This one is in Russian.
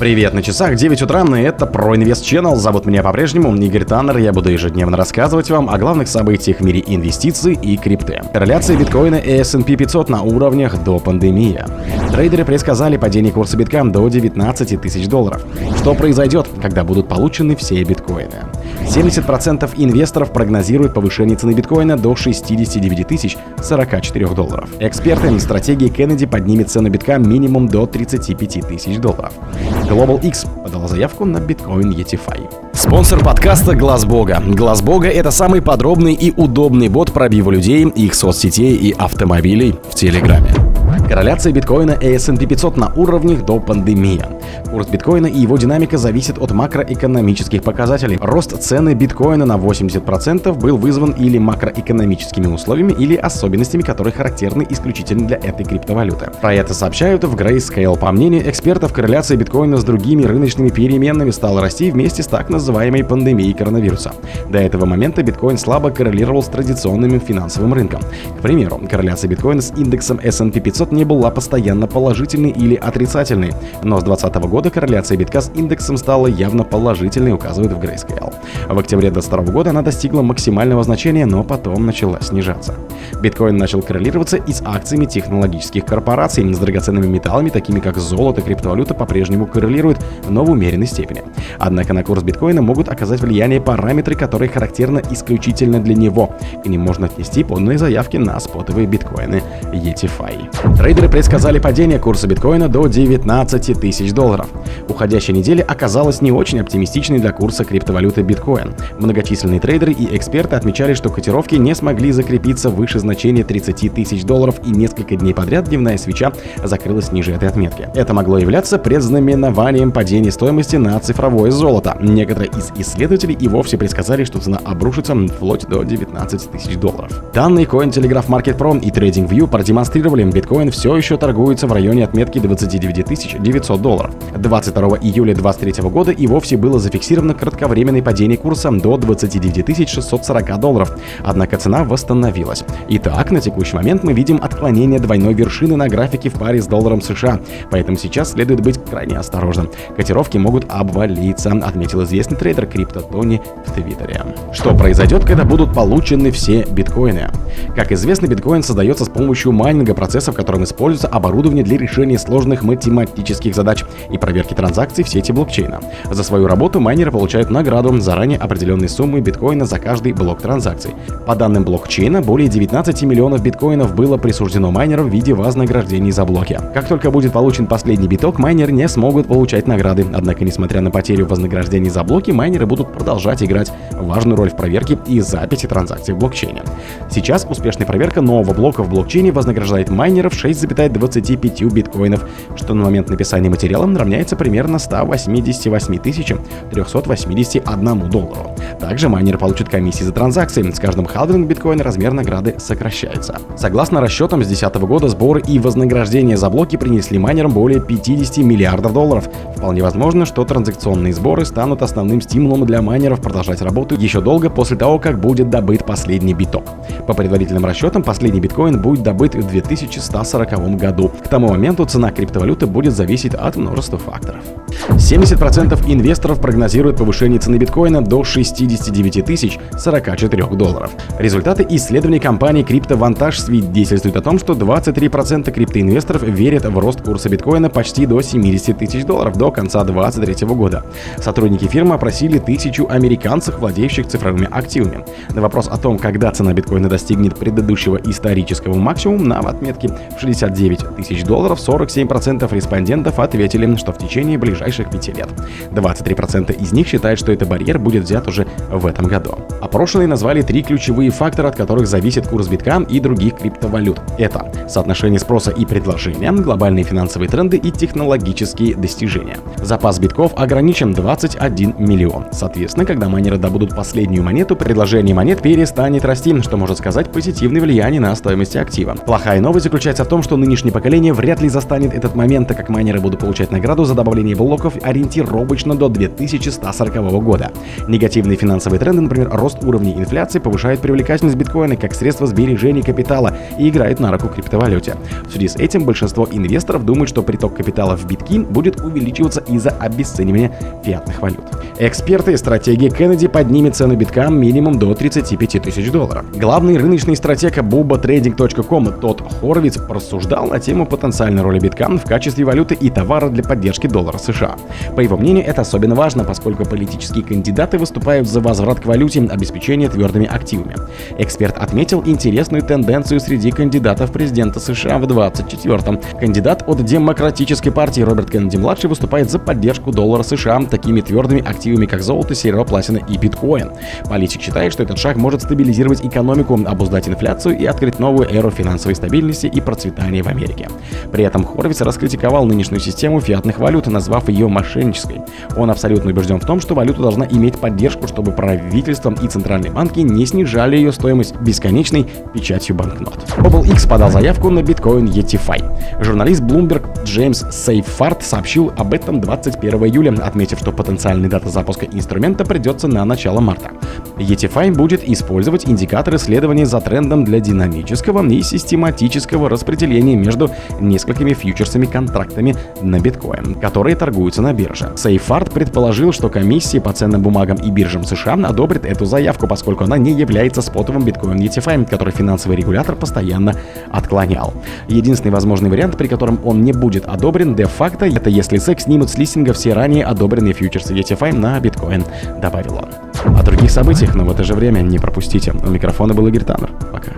Привет, на часах 9 утра, и это ProInvest Channel. Зовут меня по-прежнему Игорь Таннер. Я буду ежедневно рассказывать вам о главных событиях в мире инвестиций и крипты. Корреляция биткоина и S&P 500 на уровнях до пандемии. Трейдеры предсказали падение курса битка до 19 тысяч долларов. Что произойдет, когда будут получены все биткоины? 70% инвесторов прогнозируют повышение цены биткоина до 69 тысяч 44 долларов. Эксперты стратегии Кеннеди поднимет цену битка минимум до 35 тысяч долларов. Global X подала заявку на биткоин ETFI. Спонсор подкаста Глаз Бога. Глаз Бога это самый подробный и удобный бот пробива людей, их соцсетей и автомобилей в Телеграме. Корреляция биткоина и S&P 500 на уровнях до пандемии. Курс биткоина и его динамика зависит от макроэкономических показателей. Рост цены биткоина на 80% был вызван или макроэкономическими условиями, или особенностями, которые характерны исключительно для этой криптовалюты. Про это сообщают в Grayscale. По мнению экспертов, корреляция биткоина с другими рыночными переменными стала расти вместе с так называемой пандемией коронавируса. До этого момента биткоин слабо коррелировал с традиционным финансовым рынком. К примеру, корреляция биткоина с индексом S&P 500 не была постоянно положительной или отрицательной, но с 2020 года корреляция битка с индексом стала явно положительной, указывает в Grayscale. В октябре 2022 года она достигла максимального значения, но потом начала снижаться. Биткоин начал коррелироваться и с акциями технологических корпораций, с драгоценными металлами, такими как золото, криптовалюта по-прежнему коррелируют, но в умеренной степени. Однако на курс биткоина могут оказать влияние параметры, которые характерны исключительно для него. К ним можно отнести полные заявки на спотовые биткоины ETFI. Трейдеры предсказали падение курса биткоина до 19 тысяч долларов. Уходящая неделя оказалась не очень оптимистичной для курса криптовалюты биткоин. Многочисленные трейдеры и эксперты отмечали, что котировки не смогли закрепиться выше значения 30 тысяч долларов и несколько дней подряд дневная свеча закрылась ниже этой отметки. Это могло являться предзнаменованием падения стоимости на цифровое золото. Некоторые из исследователей и вовсе предсказали, что цена обрушится вплоть до 19 тысяч долларов. Данные Cointelegraph Market Pro и TradingView продемонстрировали, биткоин все еще торгуется в районе отметки 29 900 долларов. 22 июля 2023 года и вовсе было зафиксировано кратковременное падение курса до 29 640 долларов, однако цена восстановилась. Итак, на текущий момент мы видим отклонение двойной вершины на графике в паре с долларом США, поэтому сейчас следует быть крайне осторожным. Котировки могут обвалиться, отметил известный трейдер Crypto Tony в Твиттере. Что произойдет, когда будут получены все биткоины? Как известно, биткоин создается с помощью майнинга процессов, которым используется оборудование для решения сложных математических задач и проверки транзакций в сети блокчейна. За свою работу майнеры получают награду заранее определенной суммы биткоина за каждый блок транзакций. По данным блокчейна, более 19 миллионов биткоинов было присуждено майнерам в виде вознаграждений за блоки. Как только будет получен последний биток, майнеры не смогут получать награды. Однако, несмотря на потерю вознаграждений за блоки, майнеры будут продолжать играть важную роль в проверке и записи транзакций в блокчейне. Сейчас успешная проверка нового блока в блокчейне вознаграждает майнеров 6,25 биткоинов, что на момент написания материала равняется примерно 188 381 доллару. Также майнеры получат комиссии за транзакции. С каждым халвинг биткоина размер награды сокращается. Согласно расчетам, с 2010 года сборы и вознаграждения за блоки принесли майнерам более 50 миллиардов долларов. Вполне возможно, что транзакционные сборы станут основным стимулом для майнеров продолжать работу еще долго после того, как будет добыт последний биток. По предварительным расчетам, последний биткоин будет добыт в 2140 году. К тому моменту цена криптовалюты будет зависеть от множества факторов. 70% инвесторов прогнозируют повышение цены биткоина до 69 тысяч 44 долларов. Результаты исследований компании CryptoVantage свидетельствуют о том, что 23% криптоинвесторов верят в рост курса биткоина почти до 70 тысяч долларов до конца 2023 года. Сотрудники фирмы опросили тысячу американцев, владеющих цифровыми активами. На вопрос о том, когда цена биткоина достигнет предыдущего исторического максимума на отметке 69 тысяч долларов, 47% респондентов ответили, что в течение ближайших 5 лет. 23% из них считают, что этот барьер будет взят уже в этом году. Опрошенные назвали три ключевые фактора, от которых зависит курс битка и других криптовалют. Это соотношение спроса и предложения, глобальные финансовые тренды и технологические достижения. Запас битков ограничен 21 миллион. Соответственно, когда майнеры добудут последнюю монету, предложение монет перестанет расти, что может сказать позитивное влияние на стоимость актива. Плохая новость заключается в том, что нынешнее поколение вряд ли застанет этот момент, так как майнеры будут получать награду за добавление блоков ориентировочно до 2140 года. Негативные финансовые тренды, например, рост уровней инфляции, повышают привлекательность биткоина как средство сбережения капитала и играют на руку криптовалюте. В связи с этим большинство инвесторов думают, что приток капитала в биткин будет увеличиваться из-за обесценивания фиатных валют. Эксперты стратегии Кеннеди поднимет цену битка минимум до 35 тысяч долларов. Главный рыночный стратег BubaTrading.com Тот Хорвиц рассуждал на тему потенциальной роли битка в качестве валюты и товара для поддержки доллара США. По его мнению, это особенно важно, поскольку политические кандидаты выступают за возврат к валюте обеспечения твердыми активами. Эксперт отметил интересную тенденцию среди кандидатов президента США в 24-м. Кандидат от Демократической партии Роберт Кеннеди-младший выступает за поддержку доллара США такими твердыми активами, как золото, серебро, платина и биткоин. Политик считает, что этот шаг может стабилизировать экономику, обуздать инфляцию и открыть новую эру финансовой стабильности и процветания в Америке. При этом Хорвиц раскритиковал нынешнюю систему фиатных валют, назвав ее мошеннической. Он абсолютно убежден в том, что валюта должна иметь поддержку, чтобы правительство и центральные банки не снижали ее стоимость бесконечной печатью банкнот. OpenX подал заявку на биткоин ETFI. Журналист Bloomberg Джеймс Сейфард сообщил об этом 21 июля, отметив, что потенциальная дата запуска инструмента придется на начало марта. ETFI будет использовать индикаторы следования за трендом для динамического и систематического распределения между несколькими фьючерсами контрактами на биткоин, которые торгуются на бирже. Сейфард предположил, что комиссии по ценным бумагам и биржам США одобрит эту заявку, поскольку она не является спотовым биткоин ETFI, который финансовый регулятор постоянно отклонял. Единственный возможный вариант, при котором он не будет одобрен де-факто, это если SEC снимут с листинга все ранее одобренные фьючерсы ETFI на биткоин, добавил он. О других событиях, но в это же время не пропустите. У микрофона был Игорь Таннер. Пока.